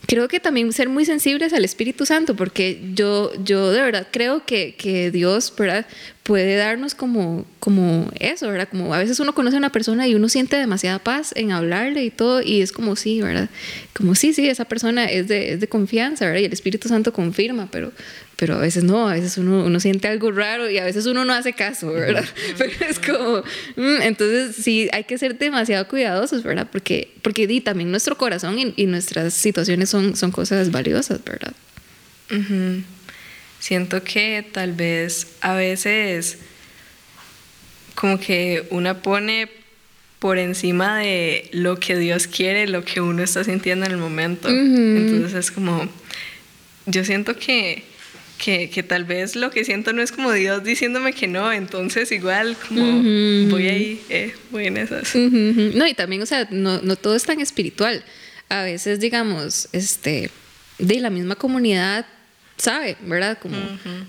creo que también ser muy sensibles al Espíritu Santo, porque yo, yo de verdad creo que, que Dios ¿verdad? puede darnos como, como eso, ¿verdad? Como a veces uno conoce a una persona y uno siente demasiada paz en hablarle y todo, y es como sí, ¿verdad? Como sí, sí, esa persona es de, es de confianza, ¿verdad? Y el Espíritu Santo confirma, pero, pero a veces no, a veces uno, uno siente algo raro y a veces uno no hace caso, ¿verdad? <laughs> Pero es como, mm, entonces sí, hay que ser demasiado cuidadosos, ¿verdad? Porque, porque di, también nuestro corazón y, y, nuestras situaciones son, son cosas valiosas, ¿verdad? Siento que tal vez a veces como que una pone por encima de lo que Dios quiere, lo que uno está sintiendo en el momento. Entonces es como, yo siento que que, que, tal vez lo que siento no es como Dios diciéndome que no, entonces igual como voy ahí, eh, voy en esas. No, y también, o sea, no, no, todo es tan espiritual. A veces, digamos, este, de la misma comunidad sabe, ¿verdad? Como,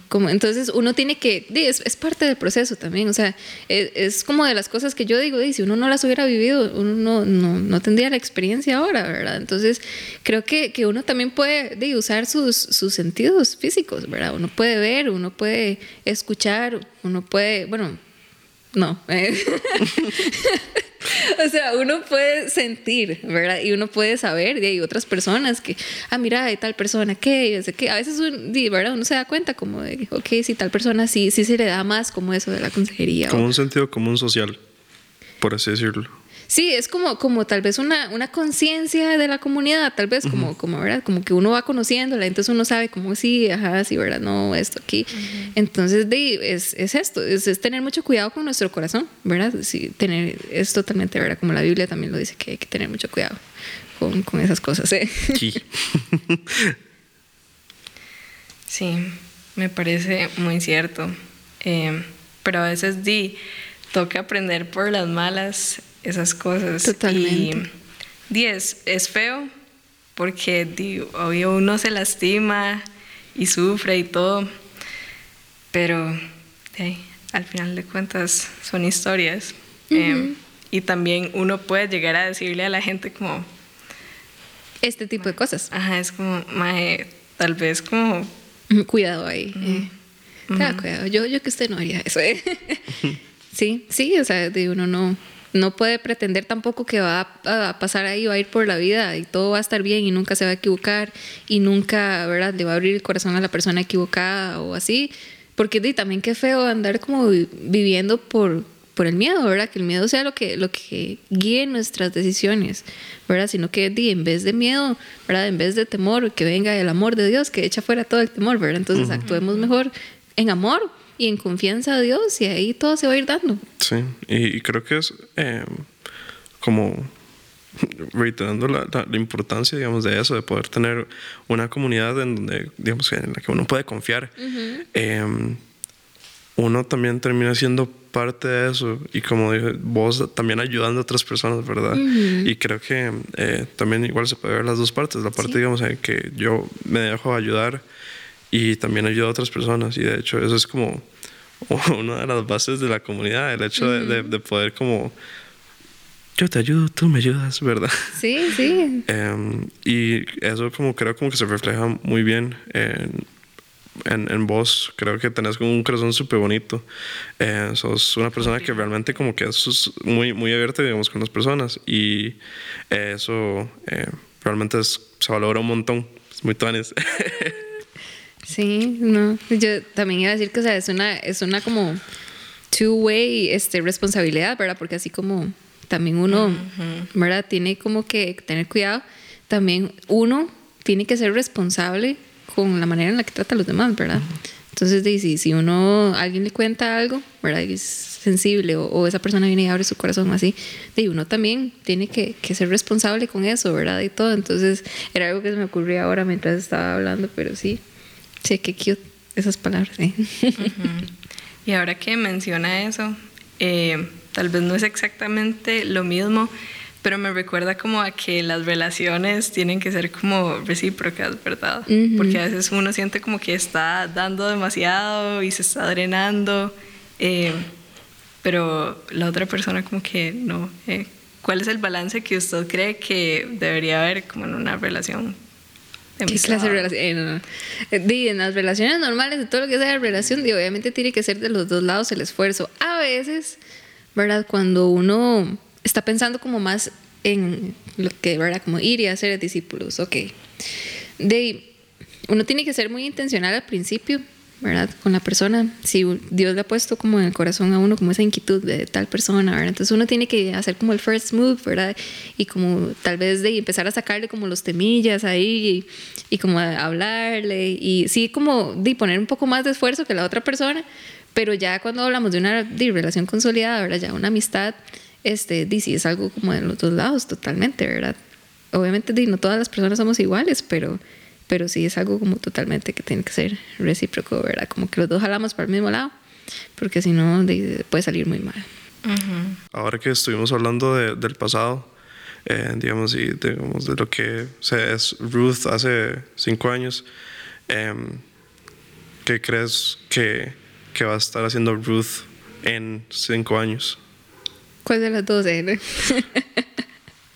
como entonces uno tiene que, es, es, parte del proceso también, o sea, es, es, como de las cosas que yo digo, si uno no las hubiera vivido, uno no, no, no tendría la experiencia ahora, ¿verdad? Entonces creo que, que uno también puede de, usar sus, sus sentidos físicos, ¿verdad? Uno puede ver, uno puede escuchar, uno puede, bueno, no. <laughs> <laughs> o sea, uno puede sentir, ¿verdad? Y uno puede saber, y hay otras personas que, ah, mira, hay tal persona que, que, a veces, ¿verdad? Uno se da cuenta como de, ok, si tal persona sí, sí se le da más como eso de la consejería. Como un sentido común social, por así decirlo. Sí, es como, como tal vez una, una conciencia de la comunidad, tal vez como, como, ¿verdad? Como que uno va conociéndola, entonces uno sabe como sí, ajá, sí, ¿verdad? No, esto aquí. Entonces, de, es, es esto, es, es, tener mucho cuidado con nuestro corazón, ¿verdad? Sí, tener, es totalmente, ¿verdad? Como la Biblia también lo dice, que hay que tener mucho cuidado con, con esas cosas, ¿eh? Sí. <laughs> sí, me parece muy cierto. Eh, pero a veces di, toca aprender por las malas esas cosas. Totalmente. Y es, es feo porque obvio uno se lastima y sufre y todo, pero al final de cuentas son historias. Em, y también uno puede llegar a decirle a la gente como... Este tipo de cosas. Ajá, es como, tal vez como... Cuidado ahí. Eh. cuidado. Yo, yo que usted no haría eso. ¿eh? <laughs> sí, sí, o sea, de uno no no puede pretender tampoco que va a, pasar ahí, va a ir por la vida y todo va a estar bien y nunca se va a equivocar y nunca, ¿verdad?, le va a abrir el corazón a la persona equivocada o así. Porque también qué feo andar como viviendo por, por el miedo, ¿verdad? Que el miedo sea lo que, lo que guíe nuestras decisiones, ¿verdad? Sino que en vez de miedo, ¿verdad? En vez de temor, que venga el amor de Dios, que echa fuera todo el temor, ¿verdad? Entonces actuemos mejor en amor, y en confianza a Dios y ahí todo se va a ir dando. Sí, y, creo que es eh, como reiterando la, la, importancia, digamos, de eso, de poder tener una comunidad en donde, digamos, en la que uno puede confiar. Em, uno también termina siendo parte de eso y como dije, vos también ayudando a otras personas, ¿verdad? Y creo que eh, también igual se puede ver las dos partes, la parte, digamos, en que yo me dejo ayudar y también ayuda a otras personas. Y de hecho, eso es como <laughs> una de las bases de la comunidad, el hecho de, de, poder como, yo te ayudo, tú me ayudas, ¿verdad? Sí, sí. <laughs> Em, y eso como creo como que se refleja muy bien en, en, en vos. Creo que tenés como un corazón súper bonito. Eh, sos una persona que realmente como que es muy, muy abierta, digamos, con las personas. Y eso eh, realmente es, se valora un montón. Es muy tuanes. <laughs> Sí, no. Yo también iba a decir que o sea, es una, es una como two-way este, responsabilidad, ¿verdad? Porque así como también uno, ¿verdad? Tiene como que tener cuidado, también uno tiene que ser responsable con la manera en la que trata a los demás, ¿verdad? Entonces, si, si uno, alguien le cuenta algo, ¿verdad? Y es sensible o, esa persona viene y abre su corazón así, y uno también tiene que, que, ser responsable con eso, ¿verdad? Y todo. Entonces, era algo que se me ocurrió ahora mientras estaba hablando, pero sí, Sí, qué cute esas palabras. ¿eh? Y ahora que menciona eso, eh, tal vez no es exactamente lo mismo, pero me recuerda como a que las relaciones tienen que ser como recíprocas, ¿verdad? Porque a veces uno siente como que está dando demasiado y se está drenando, eh, pero la otra persona como que no. ¿Cuál es el balance que usted cree que debería haber como en una relación ¿Qué clase de relación? Eh, en las relaciones normales, de todo lo que sea de relación, obviamente tiene que ser de los dos lados el esfuerzo. A veces, ¿verdad? Cuando uno está pensando como más en lo que, ¿verdad? Como ir y hacer discípulos, ok. De, uno tiene que ser muy intencional al principio, ¿verdad? Con la persona. Si Dios le ha puesto como en el corazón a uno como esa inquietud de tal persona, ¿verdad? Entonces uno tiene que hacer como el first move, ¿verdad? Y como tal vez de empezar a sacarle como los temillas ahí y, como hablarle y sí como de poner un poco más de esfuerzo que la otra persona, pero ya cuando hablamos de una relación consolidada, ¿verdad? Ya una amistad, este, sí es algo como de los dos lados totalmente, ¿verdad? Obviamente no todas las personas somos iguales, pero pero sí es algo como totalmente que tiene que ser recíproco, ¿verdad? Como que los dos jalamos para el mismo lado, porque si no puede salir muy mal. Ahora que estuvimos hablando de, del pasado, eh, digamos, y digamos, de lo que es Ruth hace cinco años, em, ¿qué crees que, que va a estar haciendo Ruth en cinco años? ¿Cuál de las dos, eh? <laughs>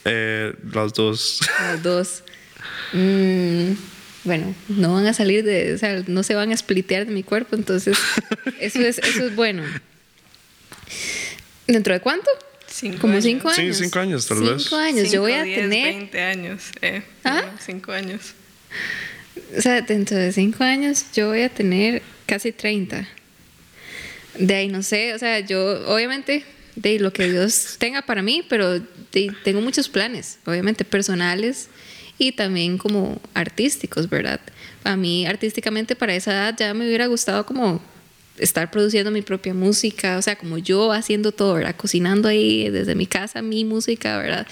Eh, las dos. Las dos. <laughs> Mm, bueno, no van a salir de, o sea, no se van a splitear de mi cuerpo, entonces <laughs> eso es, eso es bueno. ¿Dentro de cuánto? Cinco Como años. cinco Sí, años. cinco años, tal vez. Cinco años. Yo Cinco, voy a diez, tener, 20 años. Eh, ¿Ah? Cinco años. o sea, dentro de cinco años yo voy a tener casi 30. De ahí no sé, o sea, yo obviamente de lo que Dios tenga para mí, pero de- tengo muchos planes, obviamente personales y también como artísticos, ¿verdad? A mí artísticamente para esa edad ya me hubiera gustado como estar produciendo mi propia música, o sea, como yo haciendo todo, ¿verdad? Cocinando ahí desde mi casa mi música, ¿verdad?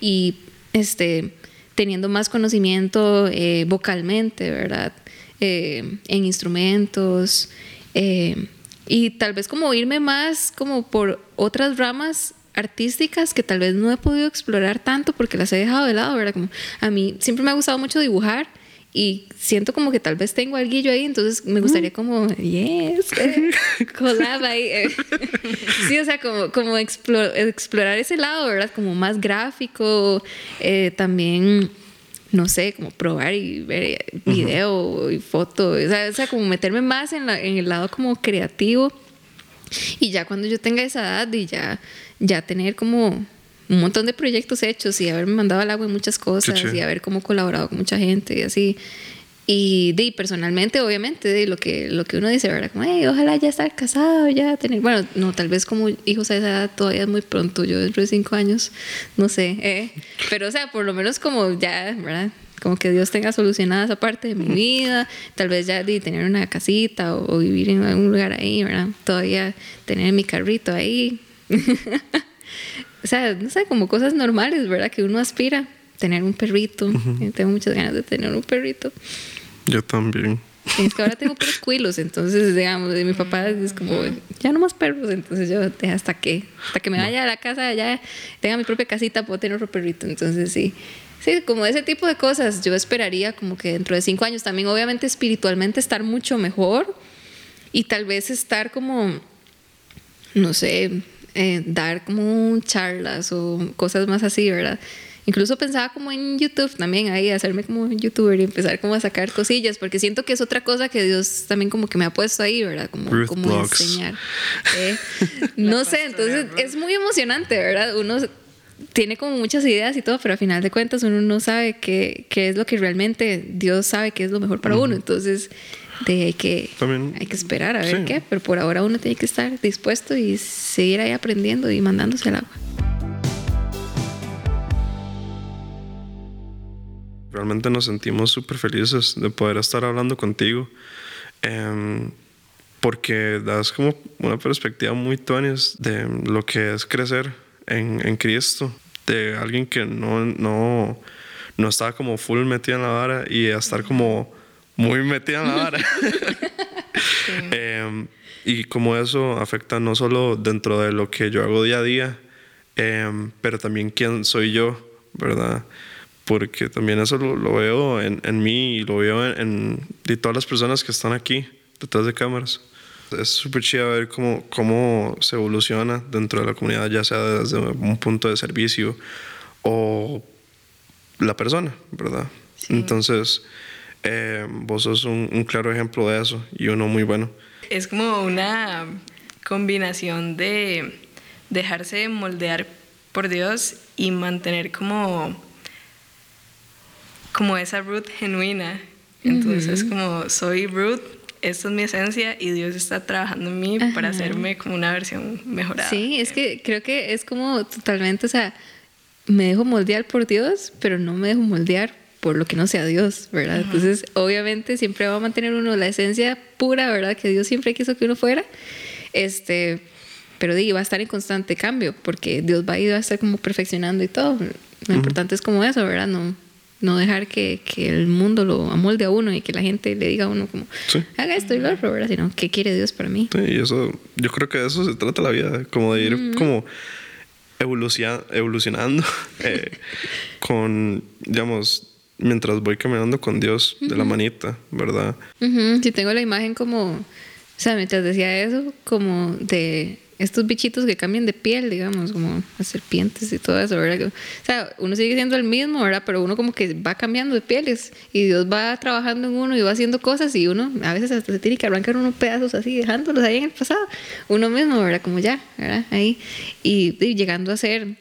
Y este, teniendo más conocimiento eh, vocalmente, ¿verdad? Eh, en instrumentos. eh, y tal vez como irme más como por otras ramas artísticas que tal vez no he podido explorar tanto porque las he dejado de lado, ¿verdad? Como a mí siempre me ha gustado mucho dibujar y siento como que tal vez tengo algo ahí, entonces me gustaría como, yes, eh, <laughs> collab ahí. eh. <laughs> Sí, o sea, como, como explo- explorar ese lado, ¿verdad? Como más gráfico, eh, también, no sé, como probar y ver video y foto, o sea, o sea, como meterme más en, la- en el lado como creativo. Y ya cuando yo tenga esa edad y ya, ya tener como un montón de proyectos hechos y haberme mandado al agua en muchas cosas y haber como colaborado con mucha gente y así. Y de, personalmente, obviamente, de lo que, lo que uno dice, ¿verdad? Como, "Ey, ojalá ya estar casado, ya tener. Bueno, no, tal vez como hijos a esa edad todavía es muy pronto, yo dentro de cinco años, no sé. eh. Pero, o sea, por lo menos como ya, ¿verdad? Como que Dios tenga solucionada esa parte de mi vida, tal vez ya de tener una casita o, o vivir en algún lugar ahí, ¿verdad? Todavía tener mi carrito ahí. <laughs> o sea, no sé, como cosas normales, ¿verdad? Que uno aspira. Tener un perrito. Eh, Tengo muchas ganas de tener un perrito. Yo también. Es que ahora tengo puros cuilos, entonces, digamos, de mi papá es como, ya no más perros, entonces yo, "Deja hasta que, hasta que me vaya a la casa, ya tenga mi propia casita, puedo tener otro perrito, entonces sí. Sí, como ese tipo de cosas, yo esperaría como que dentro de cinco años también, obviamente, espiritualmente estar mucho mejor y tal vez estar como, no sé, eh, dar como charlas o cosas más así, ¿verdad? Incluso pensaba como en YouTube también, ahí hacerme como youtuber y empezar como a sacar cosillas, porque siento que es otra cosa que Dios también como que me ha puesto ahí, ¿verdad? Como, Ruth como Blogs. enseñar. ¿eh? <laughs> No sé, entonces es muy emocionante, ¿verdad? Uno tiene como muchas ideas y todo, pero a final de cuentas uno no sabe qué, qué es lo que realmente Dios sabe que es lo mejor para uno, entonces de, hay, que, También- hay que esperar a ver sí. qué, pero por ahora uno tiene que estar dispuesto y seguir ahí aprendiendo y mandándose al agua. Realmente nos sentimos súper felices de poder estar hablando contigo. em, porque das como una perspectiva muy tuanis de lo que es crecer en, en Cristo. De alguien que no, no, no estaba como full metida en la vara y a estar como muy metida en la vara. <laughs> Em, y como eso afecta no solo dentro de lo que yo hago día a día, em, pero también quién soy yo, ¿verdad? Porque también eso lo, lo veo en, en mí y lo veo en, en- de todas las personas que están aquí detrás de cámaras. Es súper chido ver cómo, cómo se evoluciona dentro de la comunidad, ya sea desde un punto de servicio o la persona, ¿verdad? Entonces, eh, vos sos un, un claro ejemplo de eso y uno muy bueno. Es como una combinación de dejarse moldear por Dios y mantener como, como esa root genuina. Entonces es como, soy root, esta es mi esencia y Dios está trabajando en mí para hacerme como una versión mejorada. Sí, es que creo que es como totalmente, o sea, me dejo moldear por Dios, pero no me dejo moldear por lo que no sea Dios, ¿verdad? Entonces, obviamente siempre va a mantener uno la esencia pura, ¿verdad? Que Dios siempre quiso que uno fuera. Este, pero di, va a estar en constante cambio, porque Dios va a ir a estar como perfeccionando y todo. Lo importante es como eso, ¿verdad? No, no dejar que, que el mundo lo amolde a uno y que la gente le diga a uno como, Sí. haga esto y lo otro, ¿verdad? Sino, ¿qué quiere Dios para mí? Sí, y eso, yo creo que de eso se trata la vida, como de ir como evolucia- evolucionando <laughs> eh, <laughs> con, digamos, mientras voy caminando con Dios de la manita, ¿verdad? Sí, tengo la imagen como, o sea, mientras decía eso, como de estos bichitos que cambian de piel, digamos, como las serpientes y todo eso, ¿verdad? O sea, uno sigue siendo el mismo, ¿verdad? Pero uno como que va cambiando de pieles y Dios va trabajando en uno y va haciendo cosas y uno a veces hasta se tiene que arrancar unos pedazos así, dejándolos ahí en el pasado, uno mismo, ¿verdad? Como ya, ¿verdad? Ahí y, y llegando a ser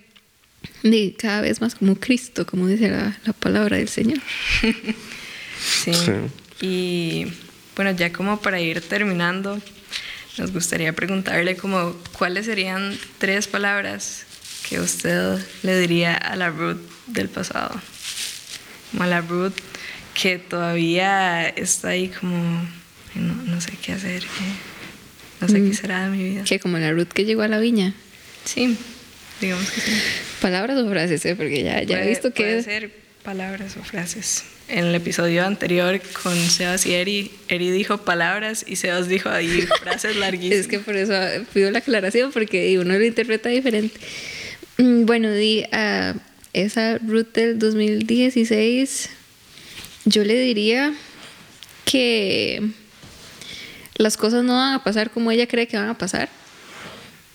y cada vez más como Cristo, como dice la, la palabra del Señor. <laughs> Sí. Sí. Y bueno, ya como para ir terminando, nos gustaría preguntarle como cuáles serían tres palabras que usted le diría a la Ruth del pasado. Como a la Ruth que todavía está ahí como, "Ay, no, no sé qué hacer, eh, no sé qué será de mi vida. Que como la Ruth que llegó a la viña. Sí, digamos que sí. Palabras o frases, ¿eh? porque ya, ya he Puede- visto puede que... ser palabras o frases. En el episodio anterior con Sebas y Eri, Eri dijo palabras y Sebas dijo ahí <laughs> frases larguísimas. Es que por eso pido la aclaración, porque uno lo interpreta diferente. Mm, Bueno, di a esa Ruth del 2016, yo le diría que las cosas no van a pasar como ella cree que van a pasar,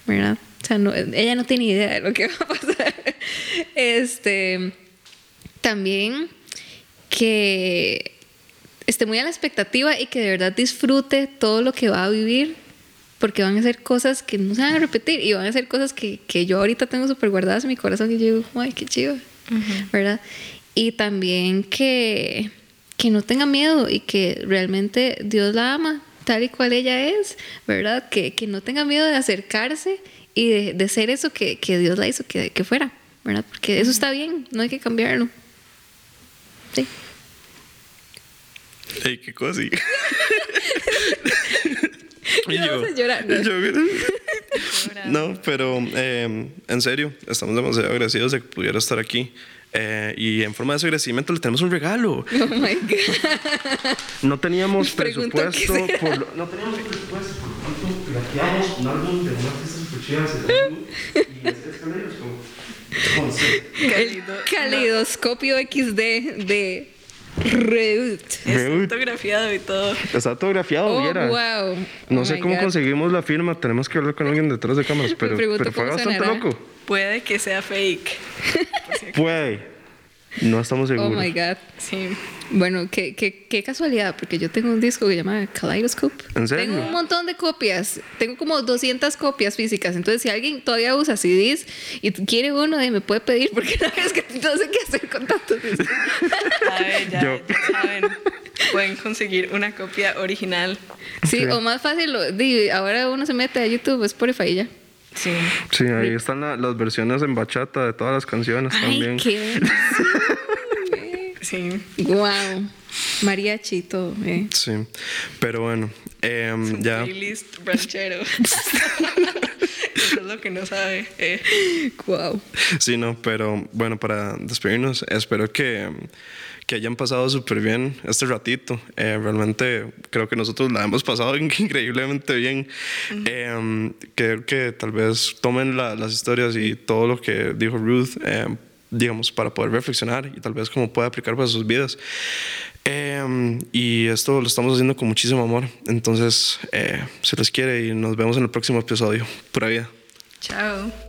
¿verdad? O sea, no- ella no tiene idea de lo que va a pasar. <laughs> Este, también que esté muy a la expectativa y que de verdad disfrute todo lo que va a vivir, porque van a ser cosas que no se van a repetir y van a ser cosas que, que yo ahorita tengo súper guardadas en mi corazón y yo digo, ay, qué chido, ¿verdad? Y también que, que no tenga miedo y que realmente Dios la ama tal y cual ella es, ¿verdad? Que, que no tenga miedo de acercarse y de, de ser eso que, que Dios la hizo que, que fuera, ¿verdad? Porque eso está bien, no hay que cambiarlo. Sí. Ey, qué cosa. <laughs> y ¿no? yo- no, pero eh, en serio, estamos demasiado agradecidos de que pudiera estar aquí. Eh, y en forma de ese agradecimiento le tenemos un regalo. <laughs> Oh my God. No teníamos presupuesto por lo- no teníamos presupuesto por lo tanto grafiamos un álbum de una artista super chida de la luz, y este es Calderos, como- El calidoscopio XD de Reut. Es Ruth. fotografiado y todo. Está autografiado, Oh, viera. wow. No Oh sé cómo God. conseguimos la firma, tenemos que hablar con alguien detrás de cámaras, pero, pero fue bastante sonará. loco. Puede que sea fake. Puede. No estamos Oh seguros. my God. Sí. Bueno, qué, qué, qué casualidad, porque yo tengo un disco que se llama Kaleidoscope. ¿En serio? Tengo un montón de copias. Tengo como 200 copias físicas. Entonces, si alguien todavía usa CDs y quiere uno, eh, me puede pedir, porque no es que no sé qué hacer con tantos discos. A ver, ya, Yo. ya saben. Pueden conseguir una copia original. Sí, o más fácil, ahora uno se mete a YouTube, Spotify y ya. Sí. Sí, ahí están la- las versiones en bachata de todas las canciones Ay, también. qué <laughs> Sí. Wow. Mariachi y todo. eh. Sí, pero bueno, em, ya. Playlist ranchero. <laughs> Eso es lo que no sabe. eh. Wow. Sí, no, pero bueno, para despedirnos, espero que, que hayan pasado súper bien este ratito. Eh, realmente creo que nosotros la hemos pasado <laughs> increíblemente bien. Eh, creo que tal vez tomen la- las historias y todo lo que dijo Ruth, eh, digamos, para poder reflexionar y tal vez cómo puede aplicar para sus vidas. Eh, y esto lo estamos haciendo con muchísimo amor. Entonces, eh, se les quiere y nos vemos en el próximo episodio. Pura vida. Chao.